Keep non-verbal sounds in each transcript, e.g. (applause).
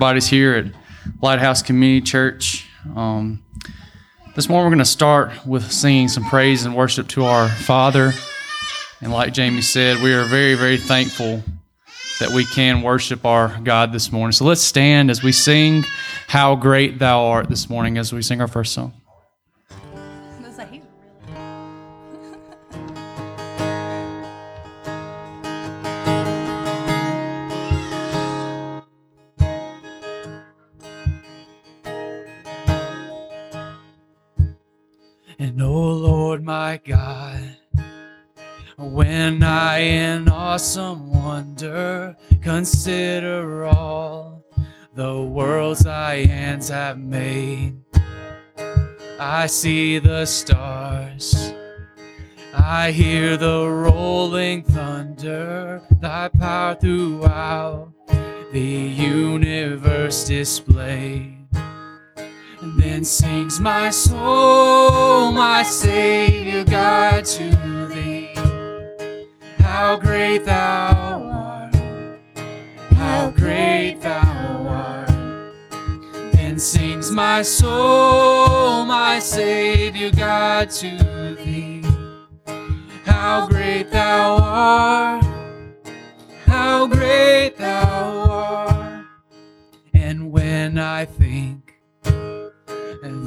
everybody's here at Lighthouse Community Church. Um, this morning we're going to start with singing some praise and worship to our Father. And like Jamie said, we are very, very thankful that we can worship our God this morning. So let's stand as we sing How Great Thou Art this morning as we sing our first song. Consider all the worlds thy hands have made, I see the stars. I hear the rolling thunder, thy power throughout the universe displayed. And then sings my soul, my Savior God, to thee. How great thou great thou art. Then sings my soul, my Savior God, to thee. How great thou art, how great thou art. And when I think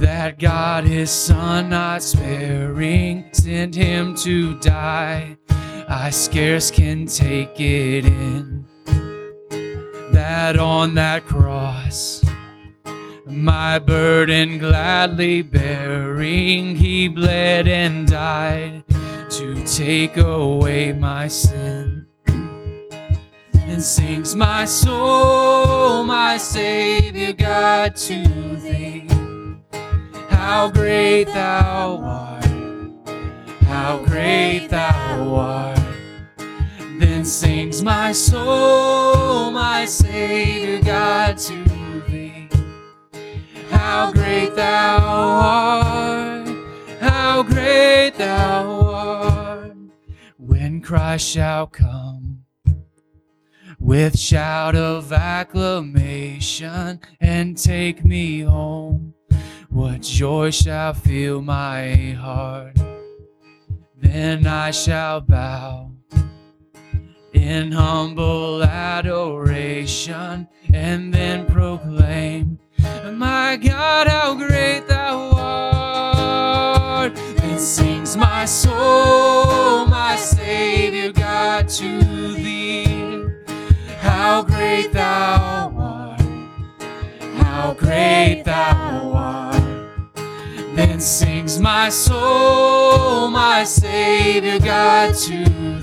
that God his son not sparing sent him to die. I scarce can take it in on that cross, my burden gladly bearing, he bled and died to take away my sin. And sings my soul, my Savior God, to thee. How great thou art, how great thou art. Then sings my soul, my Savior God, to thee. How great thou art, how great thou art. When Christ shall come with shout of acclamation and take me home what joy shall fill my heart? Then I shall bow in humble adoration and then proclaim, My God, how great thou art! Then sings my soul, my Savior God, to thee. How great thou art! How great thou art! Then sings my soul, my Savior God, to thee.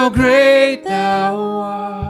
how great thou art.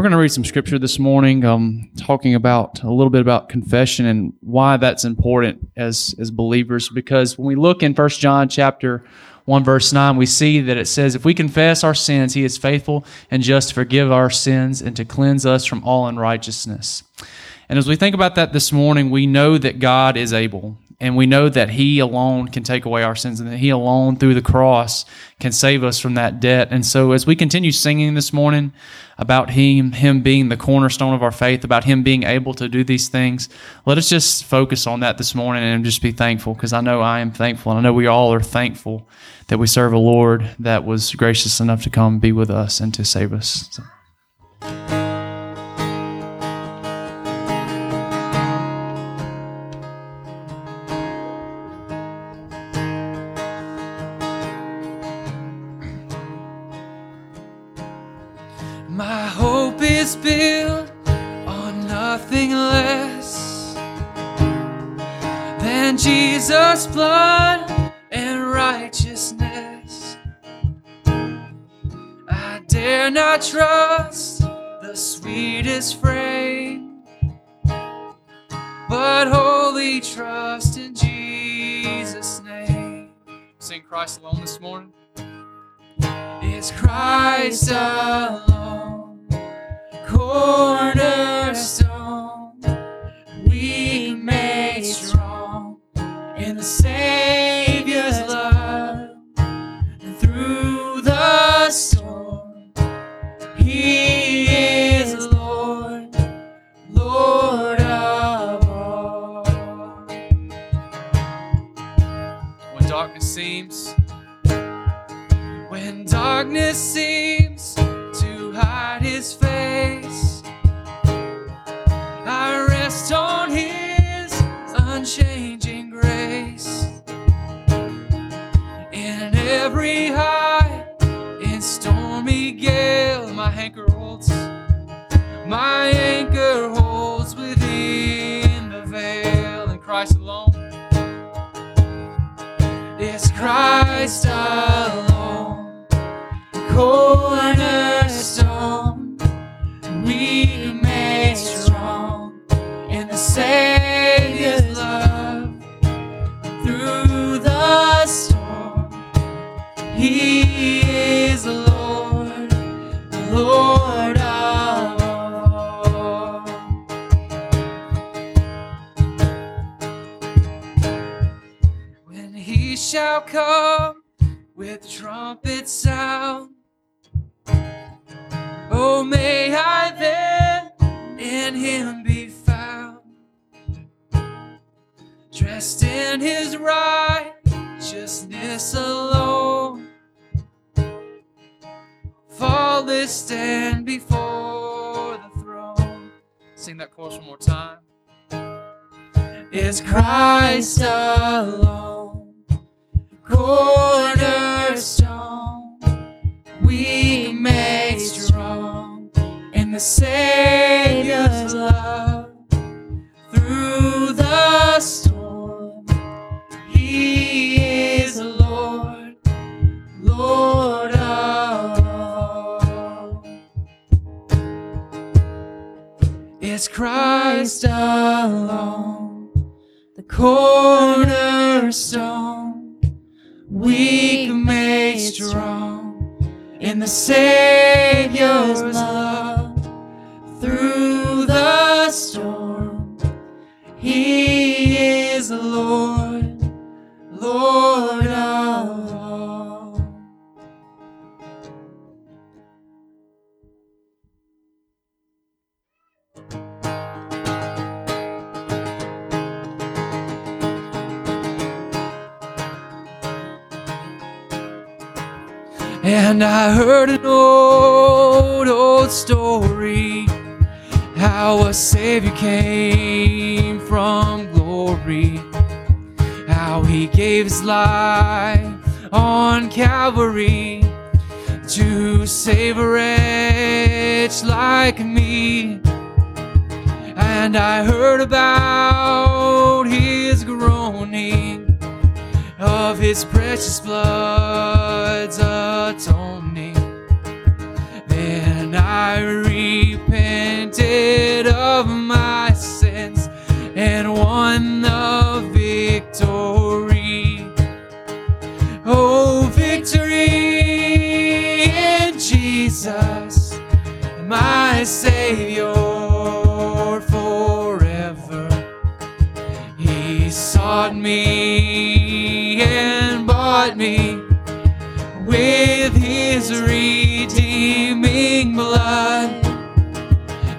We're going to read some scripture this morning, um, talking about a little bit about confession and why that's important as as believers. Because when we look in First John chapter one verse nine, we see that it says, "If we confess our sins, He is faithful and just to forgive our sins and to cleanse us from all unrighteousness." And as we think about that this morning, we know that God is able and we know that he alone can take away our sins and that he alone through the cross can save us from that debt and so as we continue singing this morning about him him being the cornerstone of our faith about him being able to do these things let us just focus on that this morning and just be thankful because i know i am thankful and i know we all are thankful that we serve a lord that was gracious enough to come be with us and to save us so. Jesus' blood and righteousness. I dare not trust the sweetest frame, but wholly trust in Jesus' name. Sing Christ alone this morning. It's Christ alone, cornerstone, my anchor holds within the veil. In Christ alone, it's Christ alone, cornerstone, shall come with trumpet sound, oh, may I then in him be found dressed in his righteousness alone. Faultless stand before the throne. Sing that chorus one more time. Is Christ alone, cornerstone, we made strong in the Savior's love through the storm. He is Lord, Lord of all. It's Christ alone, the cornerstone, weak made strong in the Savior's love through the storm. He is Lord, Lord And I heard an old, old story how a Savior came from glory, how he gave his life on Calvary to save a wretch like me. And I heard about his groaning of his precious blood's atoning. Then I repented of my sins and won the victory. Oh, victory in Jesus, my Savior forever. He sought me and bought me with his redeeming blood.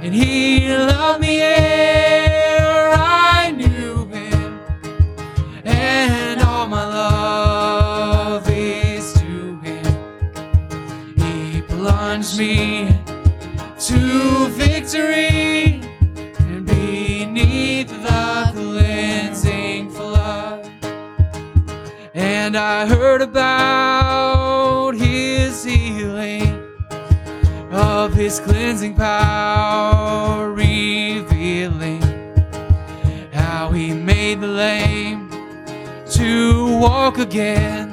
And he loved me ere I knew him. And all my love is to him. He plunged me And I heard about his healing of his cleansing power, revealing how he made the lame to walk again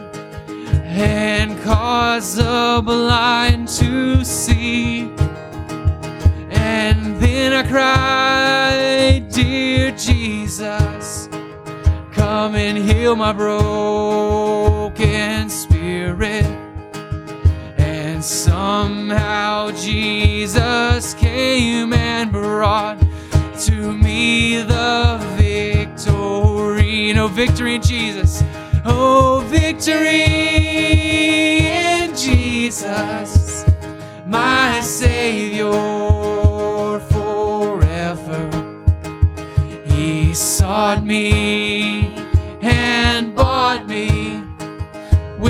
and cause the blind to see. And then I cried, Dear Jesus, come and heal my broken spirit. And somehow Jesus came and brought to me the victory. No victory in Jesus. Oh, victory in Jesus, my Savior forever. He sought me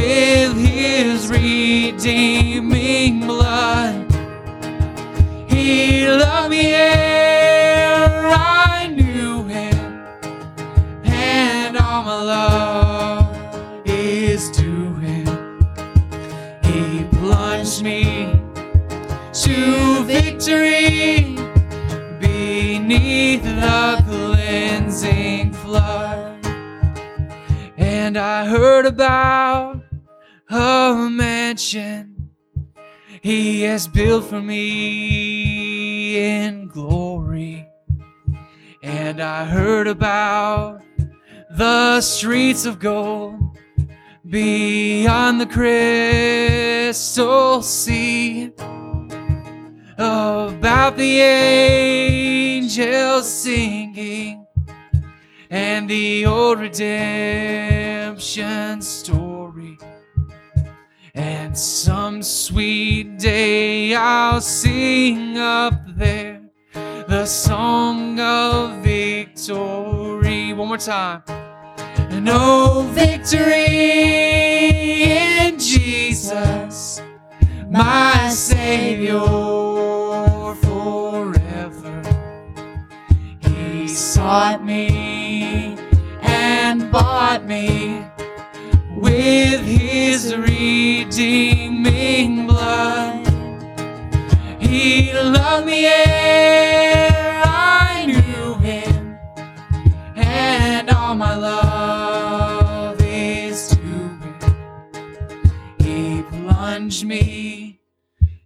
with his redeeming blood. He loved me ere I knew him, and all my love is to him. He plunged me to victory beneath the cleansing flood. And I heard about a mansion he has built for me in glory. And I heard about the streets of gold beyond the crystal sea. About the angels singing and the old redemption story. And some sweet day I'll sing up there the song of victory. One more time. No victory in Jesus, my Savior forever. He sought me and bought me with his redeeming blood. He loved me ere I knew him, and all my love is to him. He plunged me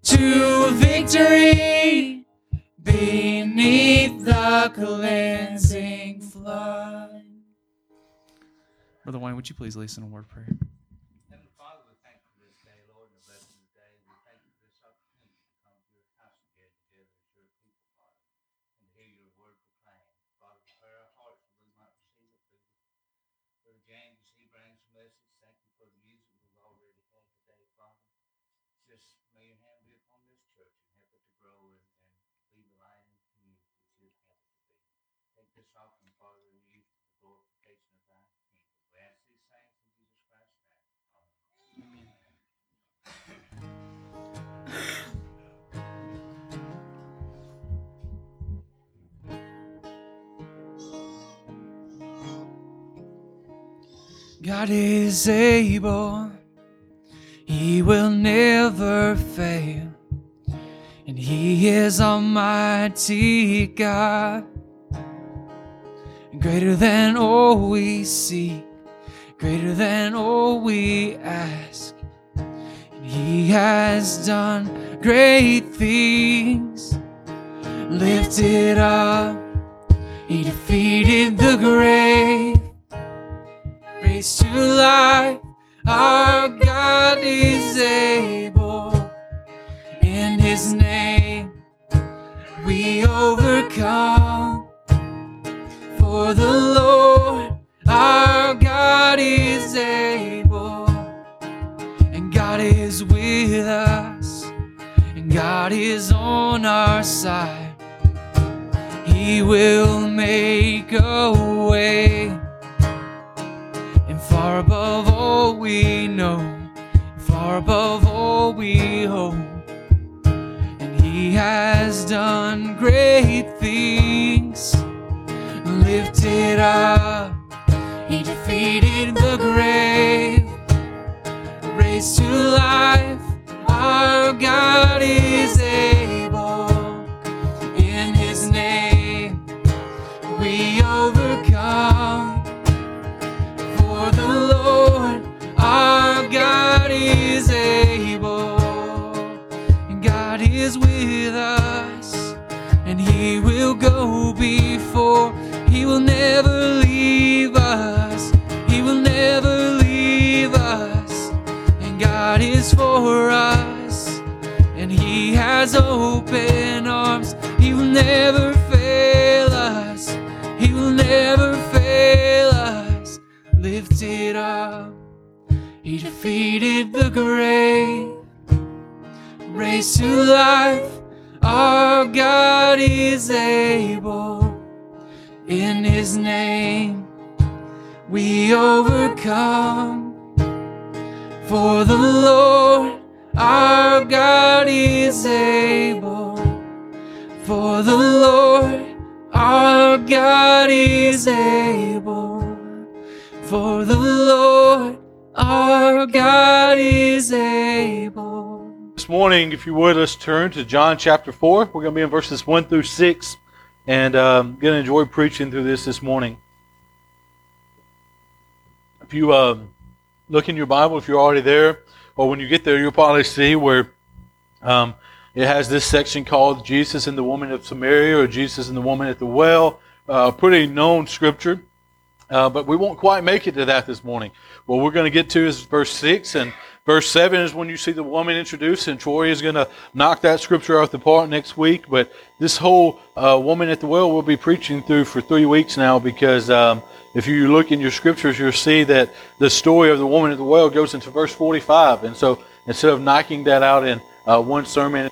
to victory beneath the cleansing flood. Brother Wayne, would you please lead us in a word prayer? God is able, He will never fail. And He is Almighty God, greater than all we see, greater than all we ask. And He has done great things, lifted up, He defeated the grave to life. Our God is able. In His name we overcome. For the Lord our God is able. And God is with us. And God is on our side. He will make a way far above all we know, far above all we hope. And He has done great things, lifted up, He defeated the grave, raised to life. Our God is able. Go before. He will never leave us. He will never leave us. And God is for us, and He has open arms. He will never fail us. He will never fail us. Lift it up. He defeated the grave, raised to life. Our God is able. In His name, we overcome. For the Lord, our God is able. For the Lord, our God is able. For the Lord, our God is able. This morning, if you would, let's turn to John chapter 4. We're going to be in verses 1 through 6, and um, going to enjoy preaching through this this morning. If you um, look in your Bible, if you're already there, or when you get there, you'll probably see where um, it has this section called Jesus and the Woman of Samaria, or Jesus and the Woman at the Well. Uh, pretty known scripture. Uh, but we won't quite make it to that this morning. What we're going to get to is verse 6, and verse 7 is when you see the woman introduced, and Troy is going to knock that scripture off the park next week. But this whole uh, woman at the well we'll be preaching through for three weeks now because um, if you look in your scriptures, you'll see that the story of the woman at the well goes into verse 45. And so instead of knocking that out in uh, one sermon,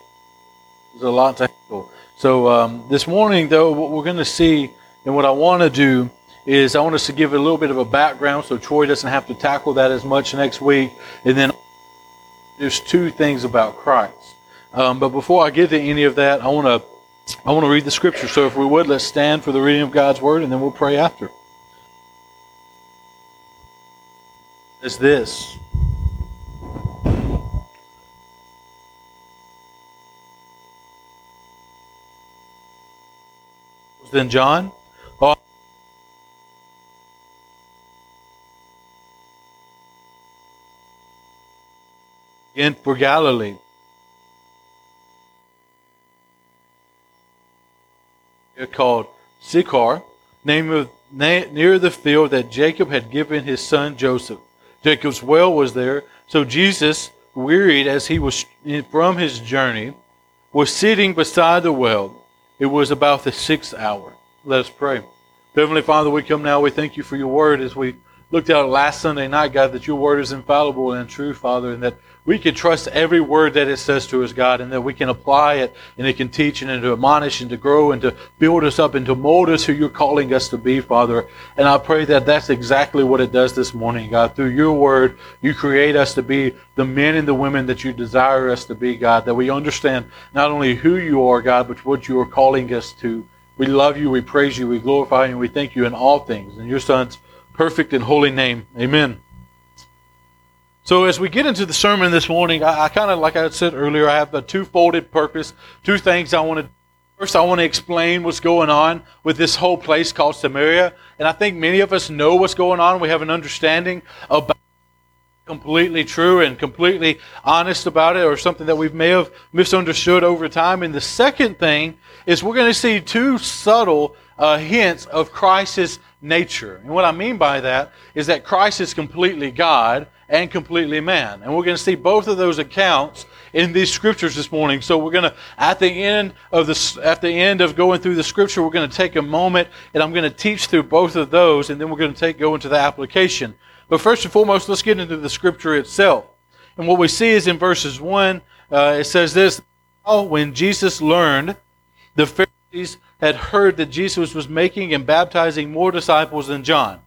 there's a lot to handle. So um, this morning, though, what we're going to see and what I want to do is I want us to give a little bit of a background so Troy doesn't have to tackle that as much next week. And then there's two things about Christ. Um, but before I get to any of that, I want to I want to read the scripture. So if we would, let's stand for the reading of God's word, and then we'll pray after. Is this. Then John in for Galilee. It's called Sychar, name of near the field that Jacob had given his son Joseph. Jacob's well was there, so Jesus, wearied as he was from his journey, was sitting beside the well. It was about the sixth hour. Let us pray. Heavenly Father, we come now. We thank you for your word as we looked it last Sunday night, God, that your word is infallible and true, Father, and that we can trust every word that it says to us, God, and that we can apply it and it can teach and to admonish and to grow and to build us up and to mold us who you're calling us to be, Father. And I pray that that's exactly what it does this morning, God. Through your word, you create us to be the men and the women that you desire us to be, God, that we understand not only who you are, God, but what you are calling us to. We love you, we praise you, we glorify you, and we thank you in all things. In your Son's perfect and holy name. Amen. So as we get into the sermon this morning, I, I kind of, like I said earlier, I have a two-folded purpose. Two things I want to. First, I want to explain what's going on with this whole place called Samaria, and I think many of us know what's going on. We have an understanding about completely true and completely honest about it, or something that we may have misunderstood over time. And the second thing is we're going to see two subtle uh, hints of Christ's nature. And what I mean by that is that Christ is completely God and completely man. And we're going to see both of those accounts in these scriptures this morning. So we're going to at the end of the at the end of going through the scripture, we're going to take a moment and I'm going to teach through both of those and then we're going to take go into the application. But first and foremost, let's get into the scripture itself. And what we see is in verses 1, uh, it says this, when Jesus learned the Pharisees had heard that Jesus was making and baptizing more disciples than John.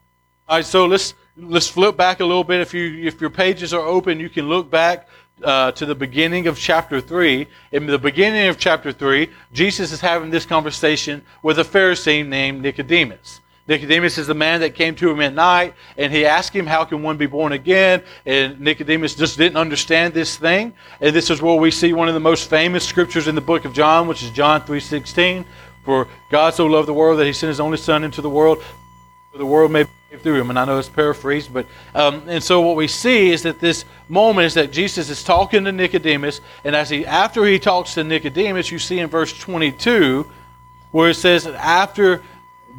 All right, so let's let's flip back a little bit. If you if your pages are open, you can look back uh, to the beginning of chapter three. In the beginning of chapter three, Jesus is having this conversation with a Pharisee named Nicodemus. Nicodemus is the man that came to him at night, and he asked him, "How can one be born again?" And Nicodemus just didn't understand this thing. And this is where we see one of the most famous scriptures in the book of John, which is John three sixteen. For God so loved the world that he sent his only Son into the world, for the world may be through him. And I know it's paraphrased, but um, and so what we see is that this moment is that Jesus is talking to Nicodemus, and as he after he talks to Nicodemus, you see in verse 22 where it says that after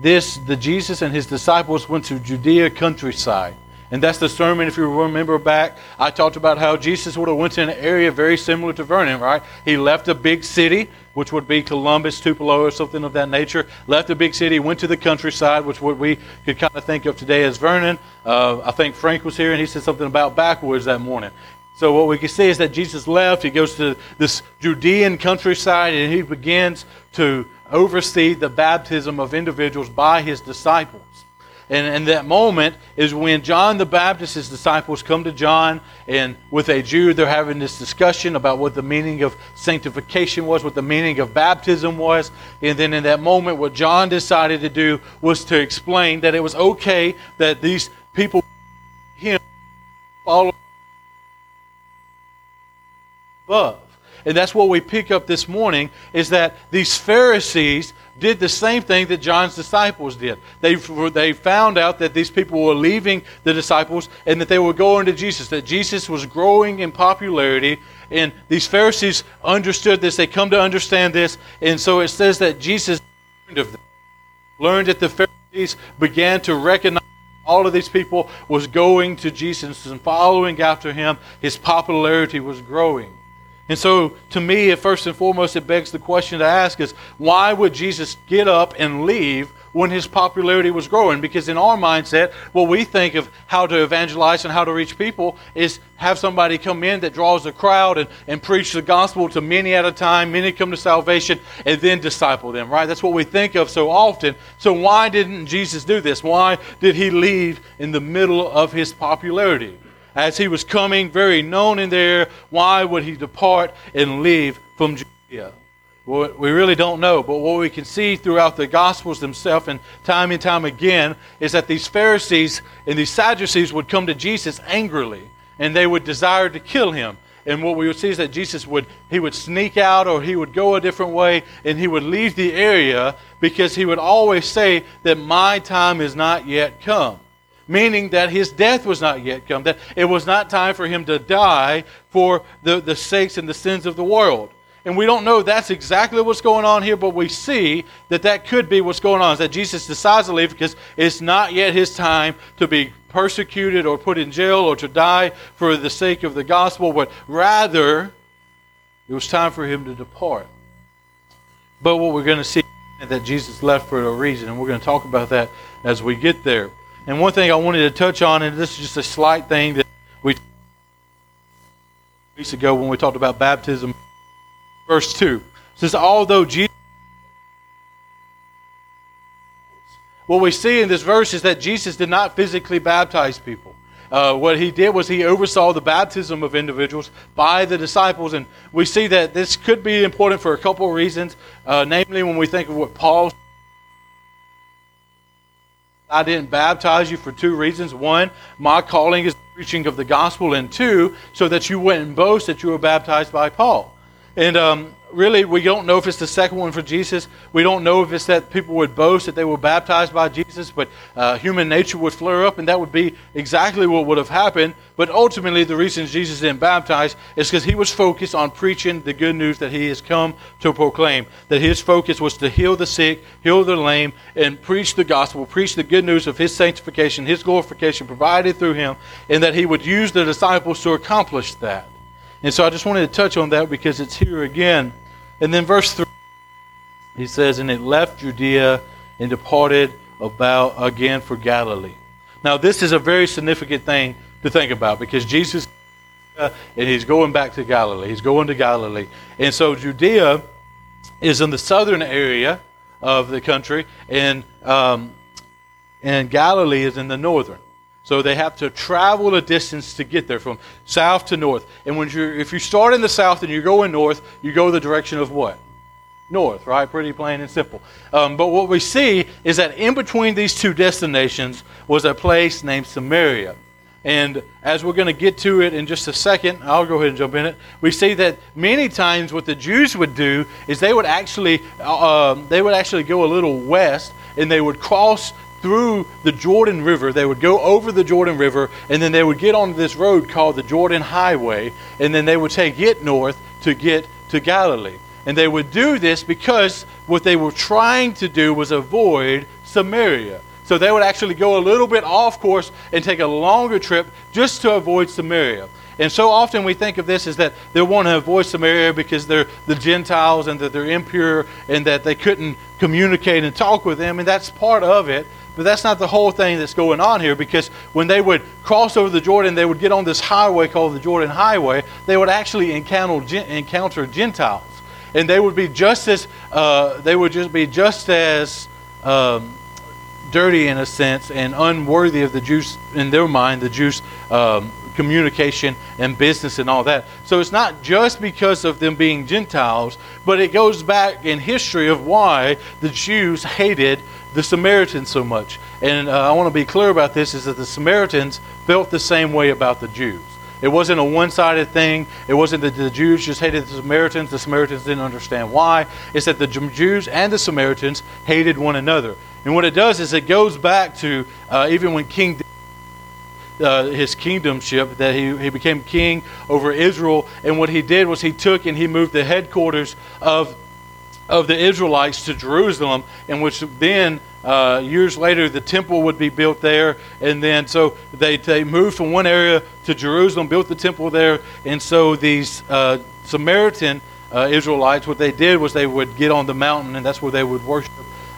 this, the Jesus and his disciples went to Judea countryside. And that's the sermon, if you remember back, I talked about how Jesus would have went to an area very similar to Vernon, right? He left a big city, which would be Columbus, Tupelo, or something of that nature. Left a big city, went to the countryside, which what we could kind of think of today as Vernon. Uh, I think Frank was here, and he said something about backwoods that morning. So what we can see is that Jesus left. He goes to this Judean countryside, and he begins to oversee the baptism of individuals by his disciples. And, and that moment is when John the Baptist, his disciples, come to John, and with a Jew, they're having this discussion about what the meaning of sanctification was, what the meaning of baptism was. And then in that moment, what John decided to do was to explain that it was okay that these people, him, follow above. And that's what we pick up this morning is that these Pharisees did the same thing that John's disciples did. They, they found out that these people were leaving the disciples and that they were going to Jesus, that Jesus was growing in popularity. And these Pharisees understood this. They come to understand this. And so it says that Jesus learned of them, learned that the Pharisees began to recognize all of these people was going to Jesus and following after him. His popularity was growing. And so, to me, first and foremost, it begs the question to ask is why would Jesus get up and leave when his popularity was growing? Because in our mindset, what we think of how to evangelize and how to reach people is have somebody come in that draws a crowd and, and preach the gospel to many at a time, many come to salvation, and then disciple them, right? That's what we think of so often. So, why didn't Jesus do this? Why did he leave in the middle of his popularity? As he was coming, very known in there, why would he depart and leave from Judea? We really don't know, but what we can see throughout the Gospels themselves and time and time again is that these Pharisees and these Sadducees would come to Jesus angrily and they would desire to kill him. And what we would see is that Jesus would he would sneak out or he would go a different way and he would leave the area because he would always say that my time is not yet come meaning that his death was not yet come, that it was not time for him to die for the, the sakes and the sins of the world. And we don't know that's exactly what's going on here, but we see that that could be what's going on. Is that Jesus decides to leave because it's not yet his time to be persecuted or put in jail or to die for the sake of the gospel, but rather it was time for him to depart. But what we're going to see that Jesus left for a reason, and we're going to talk about that as we get there. And one thing I wanted to touch on, and this is just a slight thing that we weeks ago when we talked about baptism, verse two says, although Jesus. What we see in this verse is that Jesus did not physically baptize people. Uh, what he did was he oversaw the baptism of individuals by the disciples. And we see that this could be important for a couple of reasons. Uh, namely, when we think of what Paul I didn't baptize you for two reasons. One, my calling is preaching of the gospel, and two, so that you wouldn't boast that you were baptized by Paul. And um, really, we don't know if it's the second one for Jesus. We don't know if it's that people would boast that they were baptized by Jesus, but uh, human nature would flare up, and that would be exactly what would have happened. But ultimately, the reason Jesus didn't baptize is because he was focused on preaching the good news that he has come to proclaim. That his focus was to heal the sick, heal the lame, and preach the gospel, preach the good news of his sanctification, his glorification provided through him, and that he would use the disciples to accomplish that. And so I just wanted to touch on that because it's here again and then verse 3, he says, And it left Judea and departed about again for Galilee. Now, this is a very significant thing to think about because Jesus, and he's going back to Galilee. He's going to Galilee. And so Judea is in the southern area of the country, and, um, and Galilee is in the northern. So they have to travel a distance to get there from south to north. And when you if you start in the south and you're going north, you go the direction of what? North, right? Pretty plain and simple. Um, but what we see is that in between these two destinations was a place named Samaria. And as we're going to get to it in just a second, I'll go ahead and jump in it. We see that many times what the Jews would do is they would actually uh, um, they would actually go a little west and they would cross through the Jordan River. They would go over the Jordan River, and then they would get on this road called the Jordan Highway, and then they would take it north to get to Galilee. And they would do this because what they were trying to do was avoid Samaria. So they would actually go a little bit off course and take a longer trip just to avoid Samaria. And so often we think of this as that they want to avoid Samaria because they're the Gentiles and that they're impure and that they couldn't communicate and talk with them, and that's part of it. But that's not the whole thing that's going on here because when they would cross over the Jordan, they would get on this highway called the Jordan Highway. They would actually encounter, encounter Gentiles, and they would be just as uh, they would just be just as um, dirty in a sense and unworthy of the Jews in their mind, the Jews' um, communication and business and all that. So it's not just because of them being Gentiles, but it goes back in history of why the Jews hated the Samaritans so much. And uh, I want to be clear about this is that the Samaritans felt the same way about the Jews. It wasn't a one sided thing. It wasn't that the Jews just hated the Samaritans. The Samaritans didn't understand why. It's that the Jews and the Samaritans hated one another. And what it does is it goes back to uh, even when King uh, his kingdomship, that he, he became king over Israel. And what he did was he took and he moved the headquarters of, of the Israelites to Jerusalem, in which then, uh, years later, the temple would be built there. And then, so they, they moved from one area to Jerusalem, built the temple there. And so these uh, Samaritan uh, Israelites, what they did was they would get on the mountain, and that's where they would worship.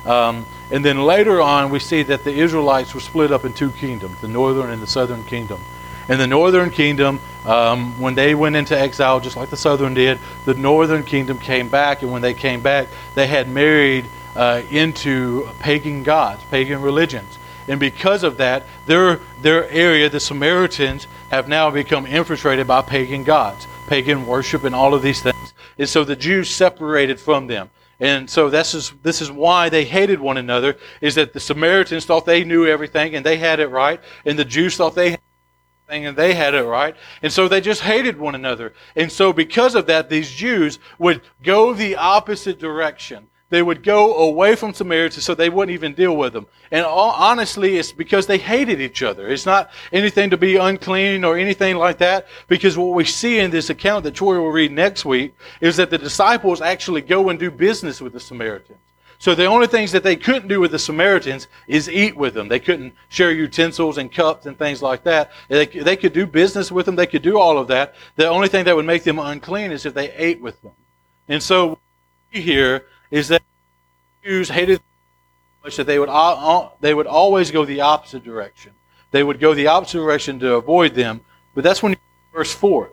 Um, and then later on, we see that the Israelites were split up in two kingdoms the northern and the southern kingdom. In the northern kingdom, um, when they went into exile, just like the southern did, the northern kingdom came back, and when they came back, they had married uh, into pagan gods, pagan religions. And because of that, their, their area, the Samaritans, have now become infiltrated by pagan gods, pagan worship, and all of these things. And so the Jews separated from them. And so this is, this is why they hated one another, is that the Samaritans thought they knew everything and they had it right, and the Jews thought they everything and they had it right. And so they just hated one another. And so because of that, these Jews would go the opposite direction they would go away from Samaritans so they wouldn't even deal with them. And all, honestly, it's because they hated each other. It's not anything to be unclean or anything like that, because what we see in this account that Troy will read next week is that the disciples actually go and do business with the Samaritans. So the only things that they couldn't do with the Samaritans is eat with them. They couldn't share utensils and cups and things like that. They, they could do business with them. They could do all of that. The only thing that would make them unclean is if they ate with them. And so here is that Jews hated much that they would, they would always go the opposite direction. They would go the opposite direction to avoid them. But that's when verse 4.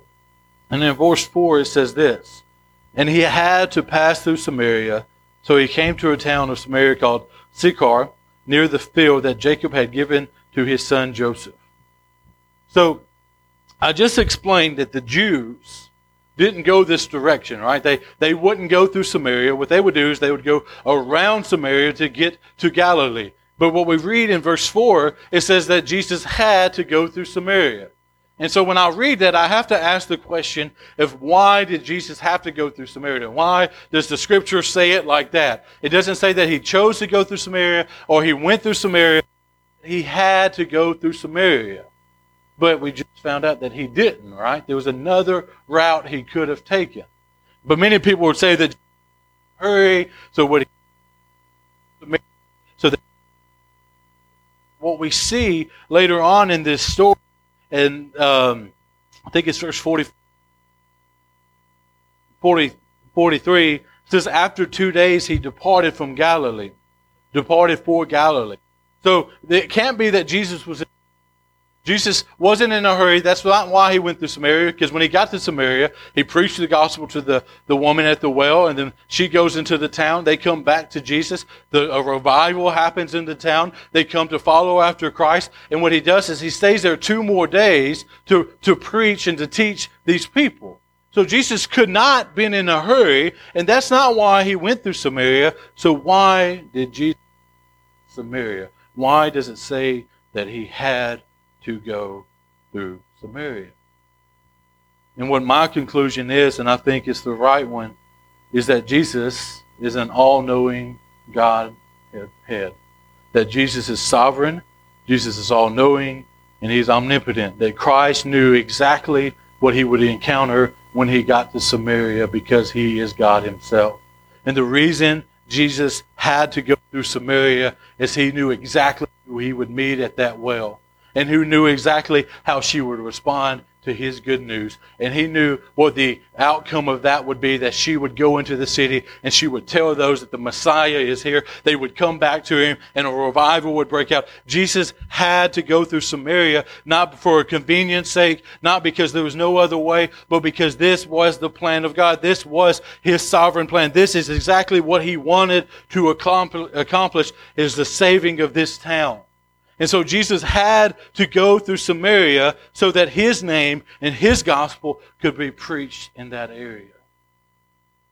And in verse 4 it says this And he had to pass through Samaria, so he came to a town of Samaria called Sychar, near the field that Jacob had given to his son Joseph. So I just explained that the Jews didn't go this direction, right? They, they wouldn't go through Samaria. What they would do is they would go around Samaria to get to Galilee. But what we read in verse 4, it says that Jesus had to go through Samaria. And so when I read that, I have to ask the question of why did Jesus have to go through Samaria? Why does the scripture say it like that? It doesn't say that he chose to go through Samaria or he went through Samaria. He had to go through Samaria. But we just found out that he didn't, right? There was another route he could have taken. But many people would say that hurry, so what so that what we see later on in this story, and um, I think it's verse 40, 40, 43, says, After two days he departed from Galilee, departed for Galilee. So it can't be that Jesus was Jesus wasn't in a hurry. That's not why he went through Samaria, because when he got to Samaria, he preached the gospel to the, the woman at the well, and then she goes into the town. They come back to Jesus. The, a revival happens in the town. They come to follow after Christ. And what he does is he stays there two more days to, to preach and to teach these people. So Jesus could not been in a hurry, and that's not why he went through Samaria. So why did Jesus Samaria? Why does it say that he had to go through Samaria. And what my conclusion is, and I think it's the right one, is that Jesus is an all knowing God head. that Jesus is sovereign, Jesus is all knowing, and he's omnipotent. That Christ knew exactly what he would encounter when he got to Samaria because he is God himself. And the reason Jesus had to go through Samaria is he knew exactly who he would meet at that well and who knew exactly how she would respond to his good news. And he knew what the outcome of that would be that she would go into the city and she would tell those that the Messiah is here. They would come back to him and a revival would break out. Jesus had to go through Samaria, not for convenience sake, not because there was no other way, but because this was the plan of God. This was his sovereign plan. This is exactly what he wanted to accomplish is the saving of this town. And so Jesus had to go through Samaria so that his name and his gospel could be preached in that area.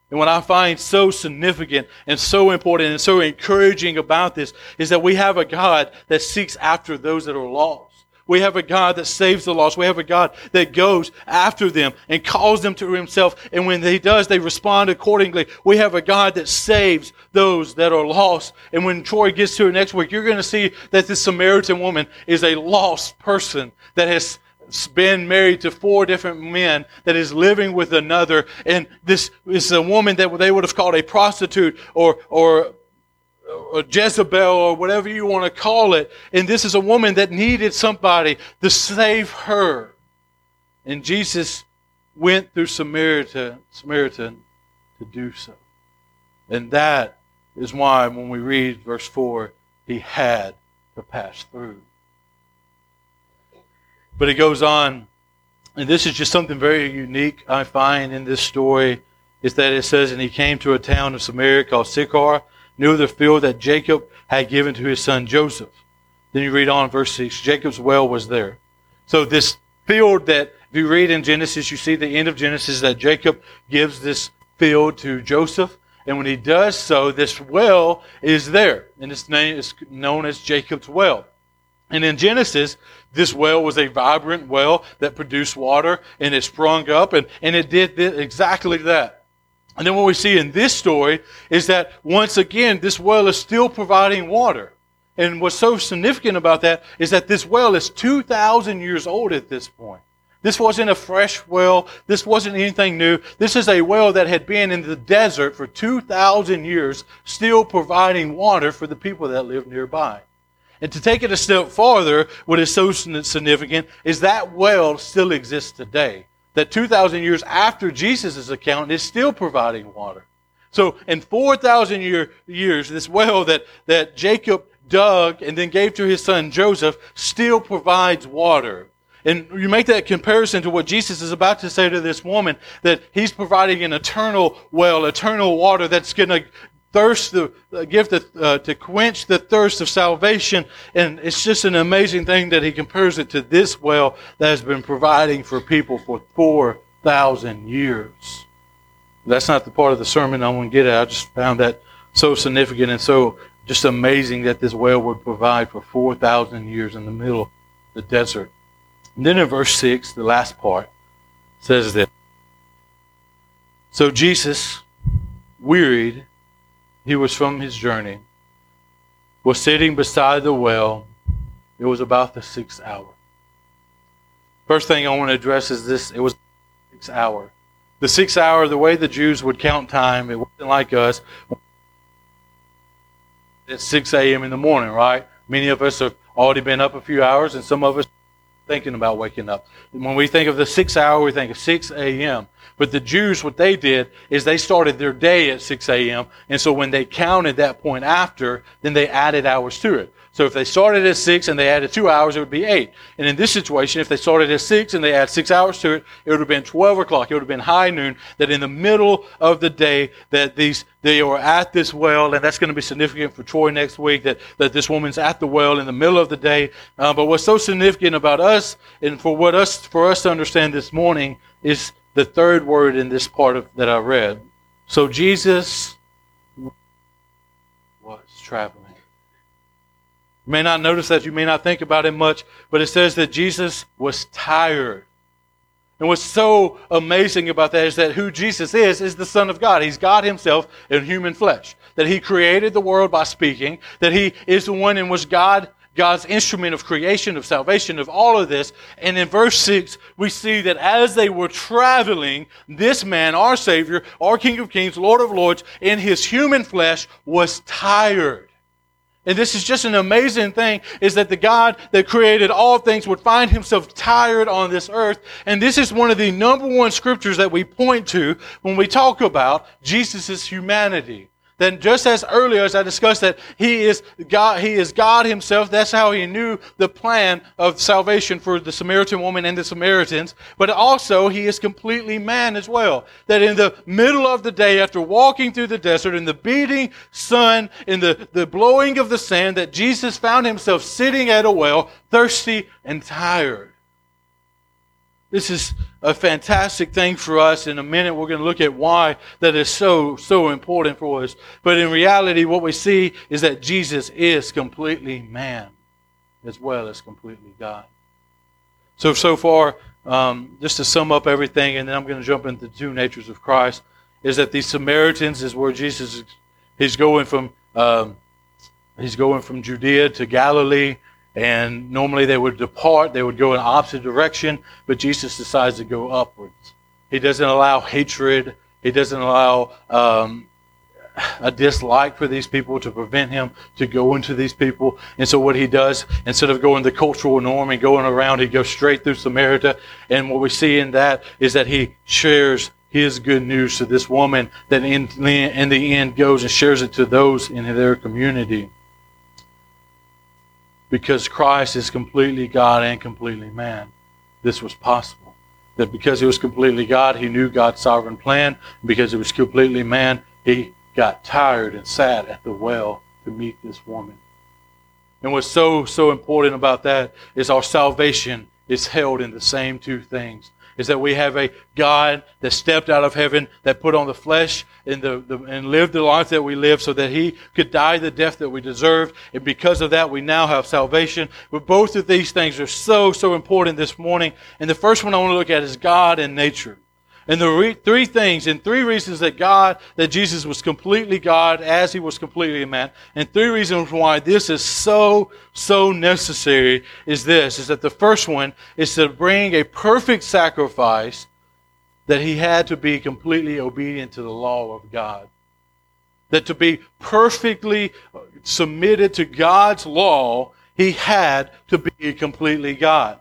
And what I find so significant and so important and so encouraging about this is that we have a God that seeks after those that are lost. We have a God that saves the lost. We have a God that goes after them and calls them to himself. And when he does, they respond accordingly. We have a God that saves those that are lost. And when Troy gets to it next week, you're going to see that this Samaritan woman is a lost person that has been married to four different men that is living with another and this is a woman that they would have called a prostitute or or or Jezebel or whatever you want to call it. And this is a woman that needed somebody to save her. And Jesus went through Samaritan, Samaritan to do so. And that is why when we read verse 4, he had to pass through. But it goes on, and this is just something very unique I find in this story, is that it says, And he came to a town of Samaria called Sychar knew the field that Jacob had given to his son Joseph. Then you read on verse 6 Jacob's well was there. So, this field that, if you read in Genesis, you see the end of Genesis that Jacob gives this field to Joseph. And when he does so, this well is there. And its name is known as Jacob's well. And in Genesis, this well was a vibrant well that produced water and it sprung up and, and it did exactly that. And then what we see in this story is that once again, this well is still providing water. And what's so significant about that is that this well is 2,000 years old at this point. This wasn't a fresh well. This wasn't anything new. This is a well that had been in the desert for 2,000 years, still providing water for the people that live nearby. And to take it a step farther, what is so significant is that well still exists today that 2,000 years after Jesus' account is still providing water. So in 4,000 year, years, this well that, that Jacob dug and then gave to his son Joseph still provides water. And you make that comparison to what Jesus is about to say to this woman, that he's providing an eternal well, eternal water that's going to thirst the uh, gift to, uh, to quench the thirst of salvation. And it's just an amazing thing that he compares it to this well that has been providing for people for 4000 years. That's not the part of the sermon i want to get at. I just found that so significant and so just amazing that this well would provide for 4000 years in the middle of the desert. And then in verse 6 the last part says this. so jesus wearied he was from his journey, was sitting beside the well. It was about the sixth hour. First thing I want to address is this it was sixth hour. The sixth hour, the way the Jews would count time, it wasn't like us. It's 6 a.m. in the morning, right? Many of us have already been up a few hours, and some of us thinking about waking up. When we think of the six hour, we think of 6 a.m. But the Jews, what they did is they started their day at 6 a.m. And so when they counted that point after, then they added hours to it. So if they started at 6 and they added 2 hours, it would be 8. And in this situation, if they started at 6 and they add 6 hours to it, it would have been 12 o'clock. It would have been high noon. That in the middle of the day, that these they were at this well, and that's going to be significant for Troy next week, that, that this woman's at the well in the middle of the day. Uh, but what's so significant about us, and for what us for us to understand this morning, is the third word in this part of that I read. So Jesus was traveling. You may not notice that, you may not think about it much, but it says that Jesus was tired. And what's so amazing about that is that who Jesus is, is the Son of God. He's God Himself in human flesh. That He created the world by speaking. That He is the one in which God, God's instrument of creation, of salvation, of all of this. And in verse 6, we see that as they were traveling, this man, our Savior, our King of Kings, Lord of Lords, in His human flesh was tired. And this is just an amazing thing is that the God that created all things would find himself tired on this earth. And this is one of the number one scriptures that we point to when we talk about Jesus' humanity. Then just as earlier as I discussed that he is God, he is God himself. That's how he knew the plan of salvation for the Samaritan woman and the Samaritans. But also he is completely man as well. That in the middle of the day, after walking through the desert, in the beating sun, in the, the blowing of the sand, that Jesus found himself sitting at a well, thirsty and tired. This is a fantastic thing for us. In a minute, we're going to look at why that is so, so important for us. But in reality, what we see is that Jesus is completely man as well as completely God. So, so far, um, just to sum up everything, and then I'm going to jump into the two natures of Christ, is that these Samaritans is where Jesus is, he's going from, um, he's going from Judea to Galilee and normally they would depart, they would go in opposite direction, but Jesus decides to go upwards. He doesn't allow hatred, he doesn't allow um, a dislike for these people to prevent him to go into these people. And so what he does, instead of going the cultural norm and going around, he goes straight through Samaria. And what we see in that is that he shares his good news to this woman that in, in the end goes and shares it to those in their community because Christ is completely God and completely man, this was possible. That because he was completely God, he knew God's sovereign plan. Because he was completely man, he got tired and sat at the well to meet this woman. And what's so, so important about that is our salvation is held in the same two things is that we have a God that stepped out of heaven, that put on the flesh and, the, the, and lived the life that we live so that he could die the death that we deserved. And because of that, we now have salvation. But both of these things are so, so important this morning. And the first one I want to look at is God and nature. And the re- three things and three reasons that God, that Jesus was completely God as he was completely a man, and three reasons why this is so, so necessary is this, is that the first one is to bring a perfect sacrifice that he had to be completely obedient to the law of God. That to be perfectly submitted to God's law, he had to be completely God.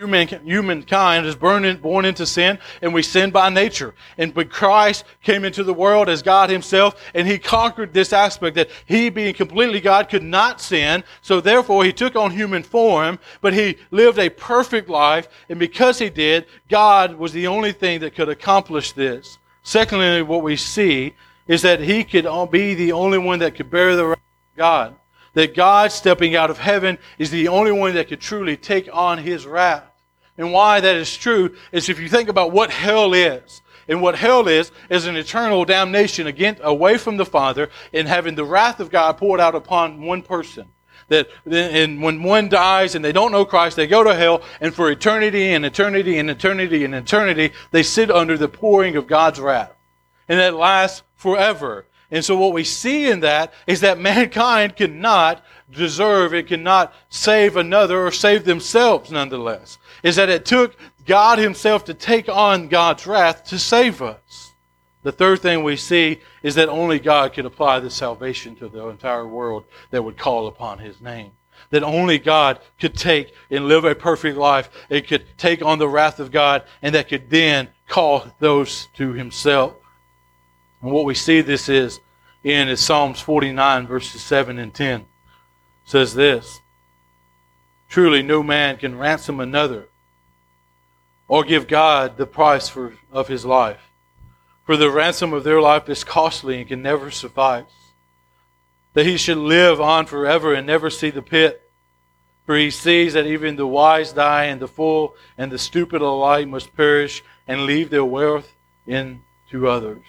Human, humankind is born, in, born into sin, and we sin by nature. And but Christ came into the world as God Himself, and He conquered this aspect that He, being completely God, could not sin. So therefore, He took on human form, but He lived a perfect life, and because He did, God was the only thing that could accomplish this. Secondly, what we see is that He could be the only one that could bear the wrath of God. That God stepping out of heaven is the only one that could truly take on His wrath. And why that is true is if you think about what hell is, and what hell is, is an eternal damnation against, away from the Father and having the wrath of God poured out upon one person. That, and when one dies and they don't know Christ, they go to hell, and for eternity and eternity and eternity and eternity, they sit under the pouring of God's wrath. And that lasts forever. And so what we see in that is that (laughs) mankind cannot deserve, it cannot save another or save themselves nonetheless. Is that it took God Himself to take on God's wrath to save us. The third thing we see is that only God could apply the salvation to the entire world that would call upon His name. That only God could take and live a perfect life. It could take on the wrath of God and that could then call those to Himself. And what we see this is in is Psalms 49 verses 7 and 10 It says this Truly, no man can ransom another or give God the price for, of his life. For the ransom of their life is costly and can never suffice. That he should live on forever and never see the pit. For he sees that even the wise die, and the fool and the stupid alike must perish and leave their wealth in to others.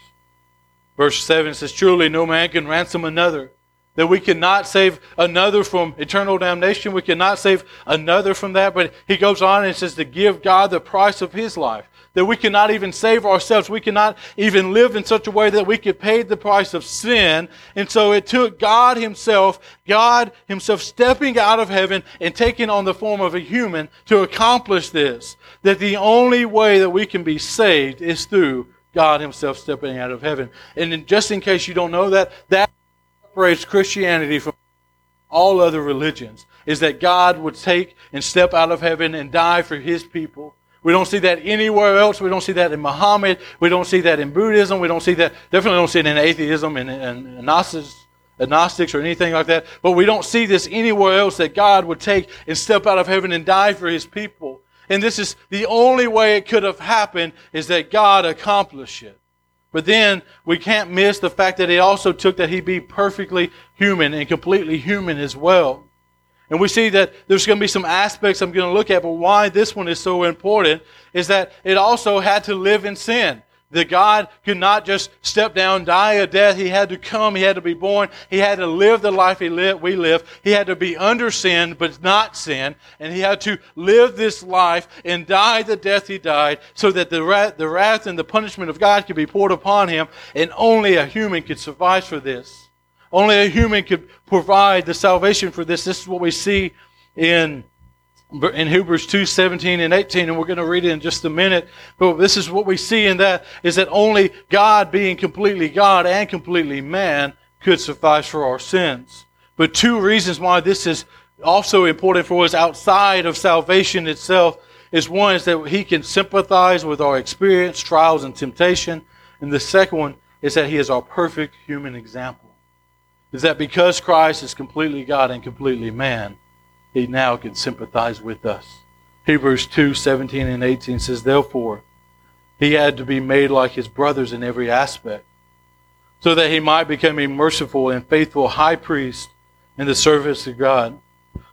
Verse 7 says, Truly no man can ransom another That we cannot save another from eternal damnation. We cannot save another from that. But he goes on and says to give God the price of his life. That we cannot even save ourselves. We cannot even live in such a way that we could pay the price of sin. And so it took God himself, God himself stepping out of heaven and taking on the form of a human to accomplish this. That the only way that we can be saved is through God himself stepping out of heaven. And just in case you don't know that, that separates Christianity from all other religions is that God would take and step out of heaven and die for his people. We don't see that anywhere else. We don't see that in Muhammad. We don't see that in Buddhism. We don't see that, definitely don't see it in atheism and, and Gnostics, agnostics or anything like that. But we don't see this anywhere else that God would take and step out of heaven and die for his people. And this is the only way it could have happened is that God accomplished it. But then we can't miss the fact that it also took that he be perfectly human and completely human as well. And we see that there's going to be some aspects I'm going to look at, but why this one is so important is that it also had to live in sin. That God could not just step down, die a death. He had to come. He had to be born. He had to live the life he lived, we live. He had to be under sin, but not sin. And he had to live this life and die the death he died so that the wrath, the wrath and the punishment of God could be poured upon him. And only a human could suffice for this. Only a human could provide the salvation for this. This is what we see in in Hebrews 2, 17 and 18, and we're going to read it in just a minute. But this is what we see in that is that only God being completely God and completely man could suffice for our sins. But two reasons why this is also important for us outside of salvation itself is one is that he can sympathize with our experience, trials, and temptation. And the second one is that he is our perfect human example. Is that because Christ is completely God and completely man, he now can sympathize with us. Hebrews 2 17 and 18 says, Therefore, he had to be made like his brothers in every aspect, so that he might become a merciful and faithful high priest in the service of God,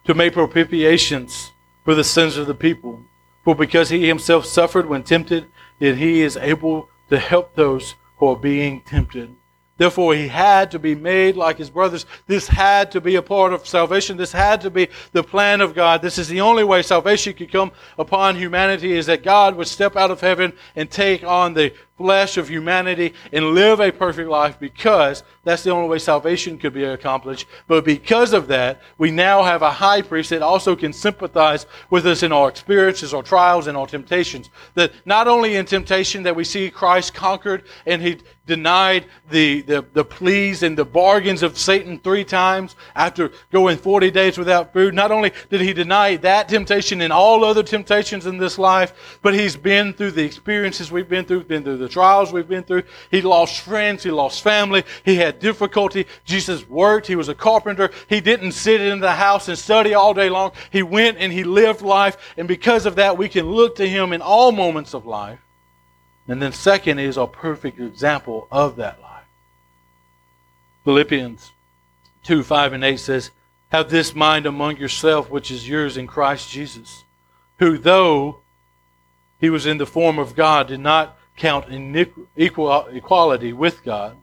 to make propitiations for the sins of the people. For because he himself suffered when tempted, yet he is able to help those who are being tempted. Therefore, he had to be made like his brothers. This had to be a part of salvation. This had to be the plan of God. This is the only way salvation could come upon humanity is that God would step out of heaven and take on the flesh of humanity and live a perfect life because that's the only way salvation could be accomplished. But because of that, we now have a high priest that also can sympathize with us in our experiences, our trials, and our temptations. That not only in temptation that we see Christ conquered and he denied the, the, the pleas and the bargains of Satan three times after going 40 days without food. Not only did he deny that temptation and all other temptations in this life, but he's been through the experiences we've been through, been through the trials we've been through. He lost friends. He lost family. He had difficulty. Jesus worked. He was a carpenter. He didn't sit in the house and study all day long. He went and he lived life. And because of that, we can look to him in all moments of life. And then second is a perfect example of that life. Philippians 2, 5 and 8 says, Have this mind among yourself, which is yours in Christ Jesus, who though he was in the form of God, did not count equal, equality with God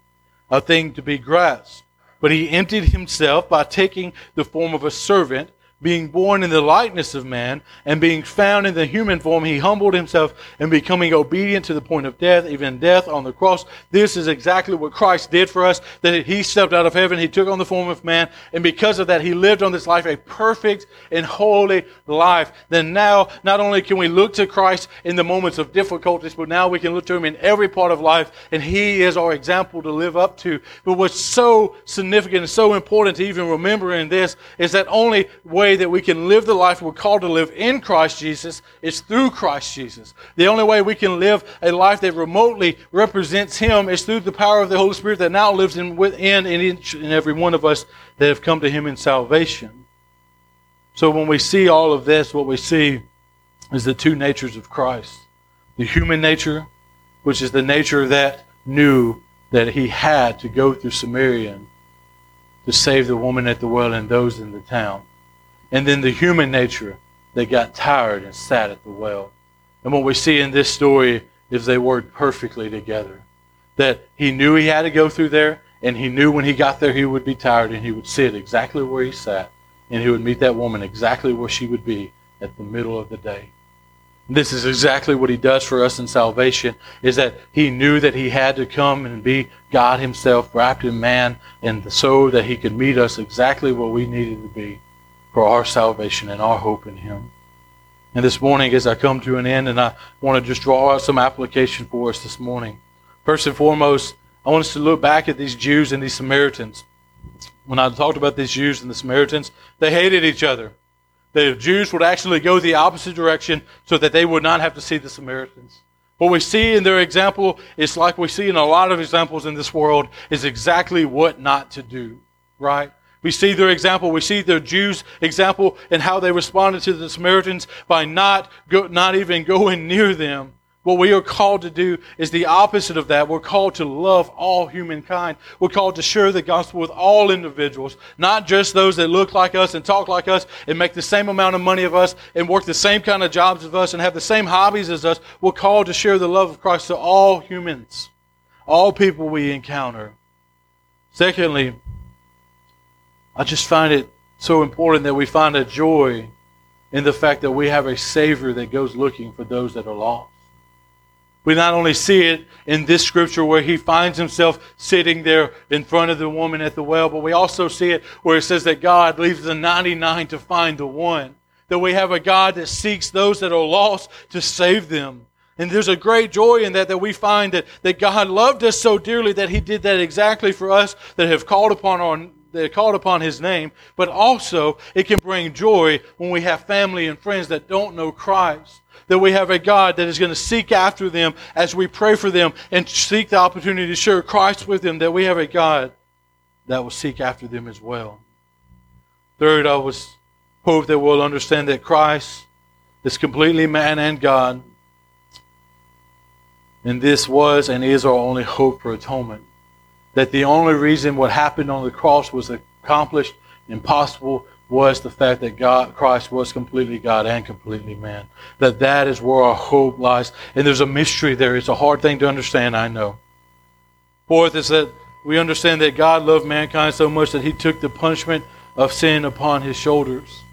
a thing to be grasped. But he emptied himself by taking the form of a servant being born in the likeness of man, and being found in the human form, he humbled himself and becoming obedient to the point of death, even death on the cross. This is exactly what Christ did for us, that he stepped out of heaven, he took on the form of man, and because of that, he lived on this life a perfect and holy life. Then now, not only can we look to Christ in the moments of difficulties, but now we can look to him in every part of life, and he is our example to live up to. But what's so significant and so important to even remember in this is that only way that we can live the life we're called to live in Christ Jesus is through Christ Jesus. The only way we can live a life that remotely represents Him is through the power of the Holy Spirit that now lives in, within in each and every one of us that have come to Him in salvation. So when we see all of this, what we see is the two natures of Christ the human nature, which is the nature that knew that He had to go through Samaria to save the woman at the well and those in the town and then the human nature that got tired and sat at the well. And what we see in this story is they worked perfectly together. That he knew he had to go through there, And he knew when he got there he would be tired and he would sit exactly where he sat and he would meet that woman exactly where she would be at the middle of the day. This is exactly what he does for us in salvation is that he knew that he had to come and be God himself wrapped in man and so that he could meet us exactly where we needed to be for our salvation and our hope in him. And this morning as I come to an end and I want to just draw out some application for us this morning. First and foremost, I want us to look back at these Jews and these Samaritans. When I talked about these Jews and the Samaritans, they hated each other the Jews would actually go the opposite direction so that they would not have to see the Samaritans. What we see in their example is like we see in a lot of examples in this world is exactly what not to do, right? We see their example. We see their Jews' example and how they responded to the Samaritans by not go, not even going (laughs) near them. What we are called to do is the opposite of that. We're called to love all humankind. We're called to share the gospel with all individuals, not just those that look like us and talk like us and make the same amount of money of us and work the same kind of jobs as us and have the same hobbies as us. We're called to share the love of Christ to all humans, all people we encounter. Secondly, I just find it so important that we find a joy in the fact that we have a Savior that goes looking for those that are lost. We not only see it in this scripture where he finds himself sitting there in front of the woman at the well, but we also see it where it says that God leaves the 99 to find the one. That we have a God that seeks those that are lost to save them. And there's a great joy in that that we find that, that God loved us so dearly that he did that exactly for us that have called upon our that called upon his name, but also it can bring joy when we have family and friends that don't know Christ that we have a God that is going to seek after them as we pray for them and seek the opportunity to share Christ with them, that we have a God that will seek after them as well. Third, I was hope that we'll understand that Christ is completely man and God. And this was and is our only hope for atonement. That the only reason what happened on the cross was accomplished, impossible, was the fact that God, Christ was completely God and completely man. That that is where our hope lies. And there's a mystery there. It's a hard thing to understand, I know. Fourth is that we understand that God loved mankind so much that he took the punishment of sin upon his shoulders.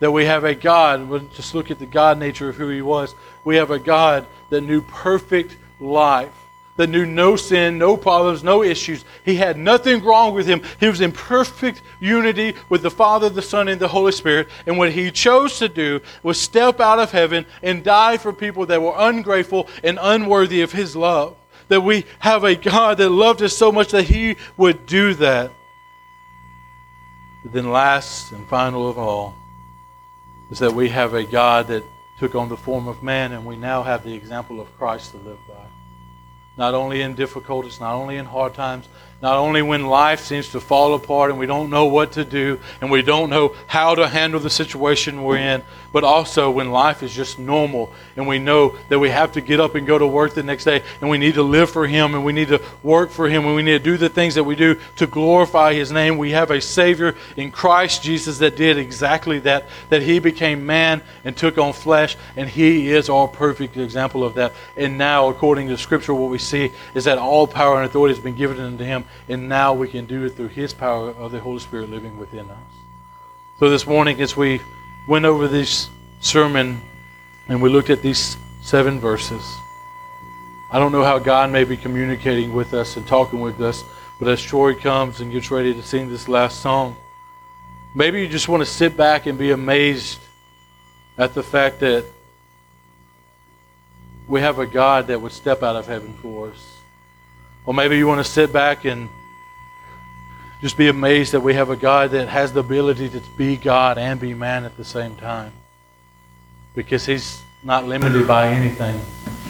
That we have a God, just look at the God nature of who he was. We have a God that knew perfect life that knew no sin, no problems, no issues. He had nothing wrong with him. He was in perfect unity with the Father, the Son, and the Holy Spirit. And what he chose to do was step out of heaven and die for people that were ungrateful and unworthy of his love. That we have a God that loved us so much that he would do that. But then, last and final of all, is that we have a God that took on the form of man, and we now have the example of Christ to live by not only in difficulties, not only in hard times, not only when life seems to fall apart and we don't know what to do and we don't know how to handle the situation we're in, but also when life is just normal and we know that we have to get up and go to work the next day and we need to live for Him and we need to work for Him and we need to do the things that we do to glorify His name. We have a Savior in Christ Jesus that did exactly that, that He became man and took on flesh, and He is our perfect example of that. And now, according to Scripture, what we see is that all power and authority has been given unto Him and now we can do it through His power of the Holy Spirit living within us. So this morning, as we went over this sermon and we looked at these seven verses, I don't know how God may be communicating with us and talking with us, but as Troy comes and gets ready to sing this last song, maybe you just want to sit back and be amazed at the fact that we have a God that would step out of heaven for us. Or maybe you want to sit back and just be amazed that we have a God that has the ability to be God and be man at the same time. Because He's not limited by anything.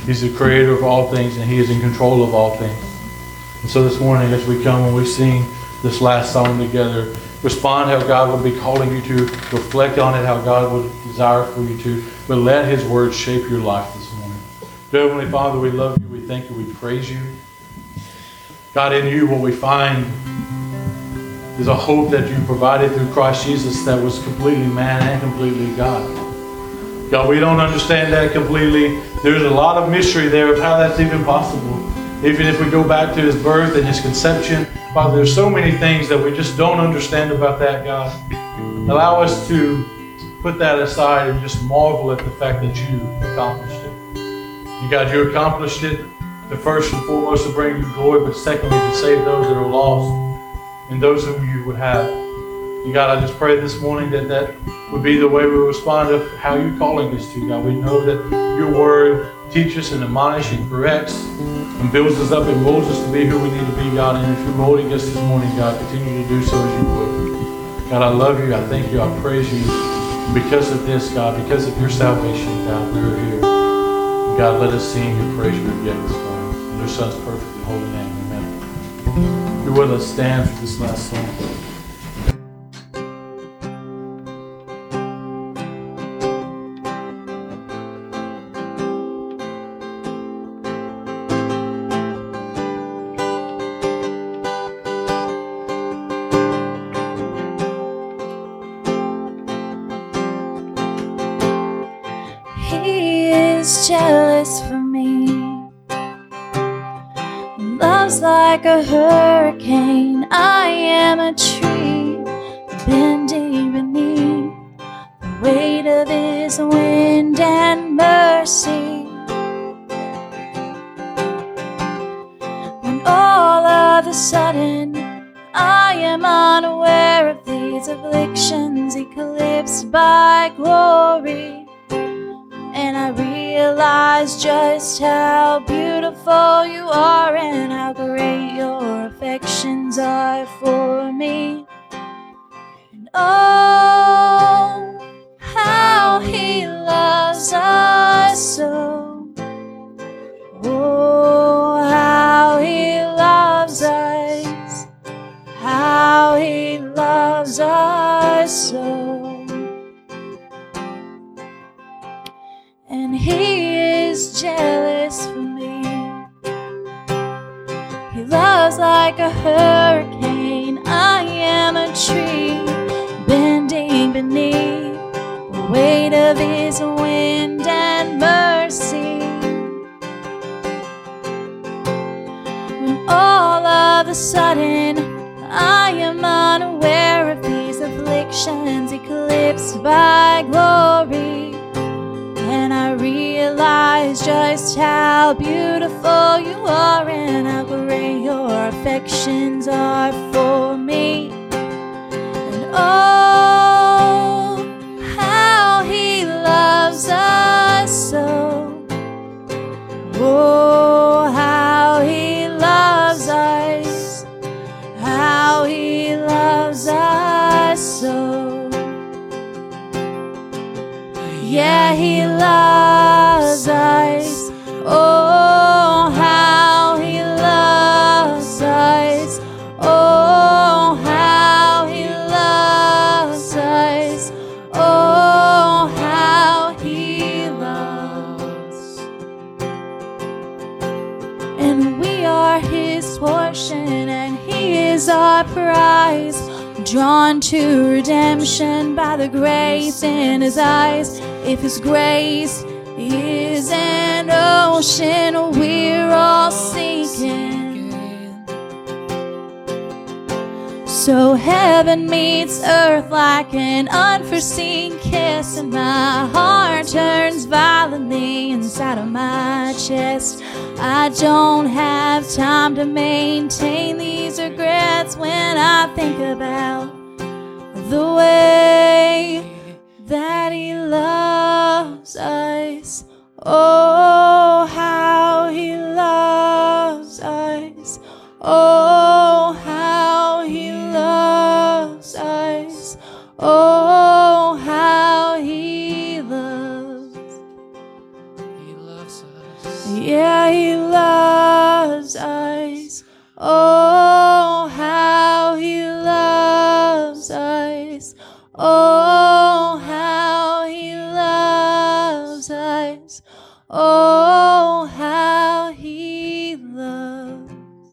He's the creator of all things and He is in control of all things. And so this morning, as we come and we sing this last song together, respond how God would be calling you to, reflect on it how God would desire for you to, but let His word shape your life this morning. Dear Heavenly Father, we love you, we thank you, we praise you. God, in you, will we find a hope that you provided through Christ Jesus that was completely man and completely God. God, we don't understand that completely. There's a lot of mystery there of how that's even possible. Even if we go back to his birth and his conception, Father, there's so many things that we just don't understand about that, God. Allow us to put that aside and just marvel at the fact that you accomplished it. And God, you accomplished it to first and foremost to bring you glory, but secondly to save those that are lost and those whom you would have. And God, I just pray this morning that that would be the way we respond to how you're calling us to, God. We know that your word teaches and admonishes and corrects and builds us up and molds us to be who we need to be, God. And if you're molding us this morning, God, continue to do so as you would. God, I love you. I thank you. I praise you. And because of this, God, because of your salvation, God, we're here. God, let us sing and praise you again this morning. In your Son's perfect and holy name, with us, stand for this last song. Like a hurricane. I am a tree bending beneath the weight of his wind and mercy. When all of a sudden I am unaware of these afflictions eclipsed by glory. And I realize just how beautiful you are and how great your affections are for me. And oh, how he loves us so. Oh, how he loves us. How he loves us so. and he is jealous like a hurricane. I am a tree bending beneath the weight of his wind and mercy. When all of a sudden I am unaware of these afflictions eclipsed by glory. And I realize just how beautiful you are and how great your affections are for me. And oh, how he loves us so. Oh, how he loves us. How he loves us so. Yeah, he loves Drawn to redemption by the grace in his eyes. If his grace is an ocean, we're all sinking. So heaven meets earth like an unforeseen kiss, and my heart turns violently inside of my chest. I don't have time to maintain these regrets when I think about the way that He loves us. Oh, how He loves us. Oh, Yeah, He loves us. Oh, how He loves us. Oh,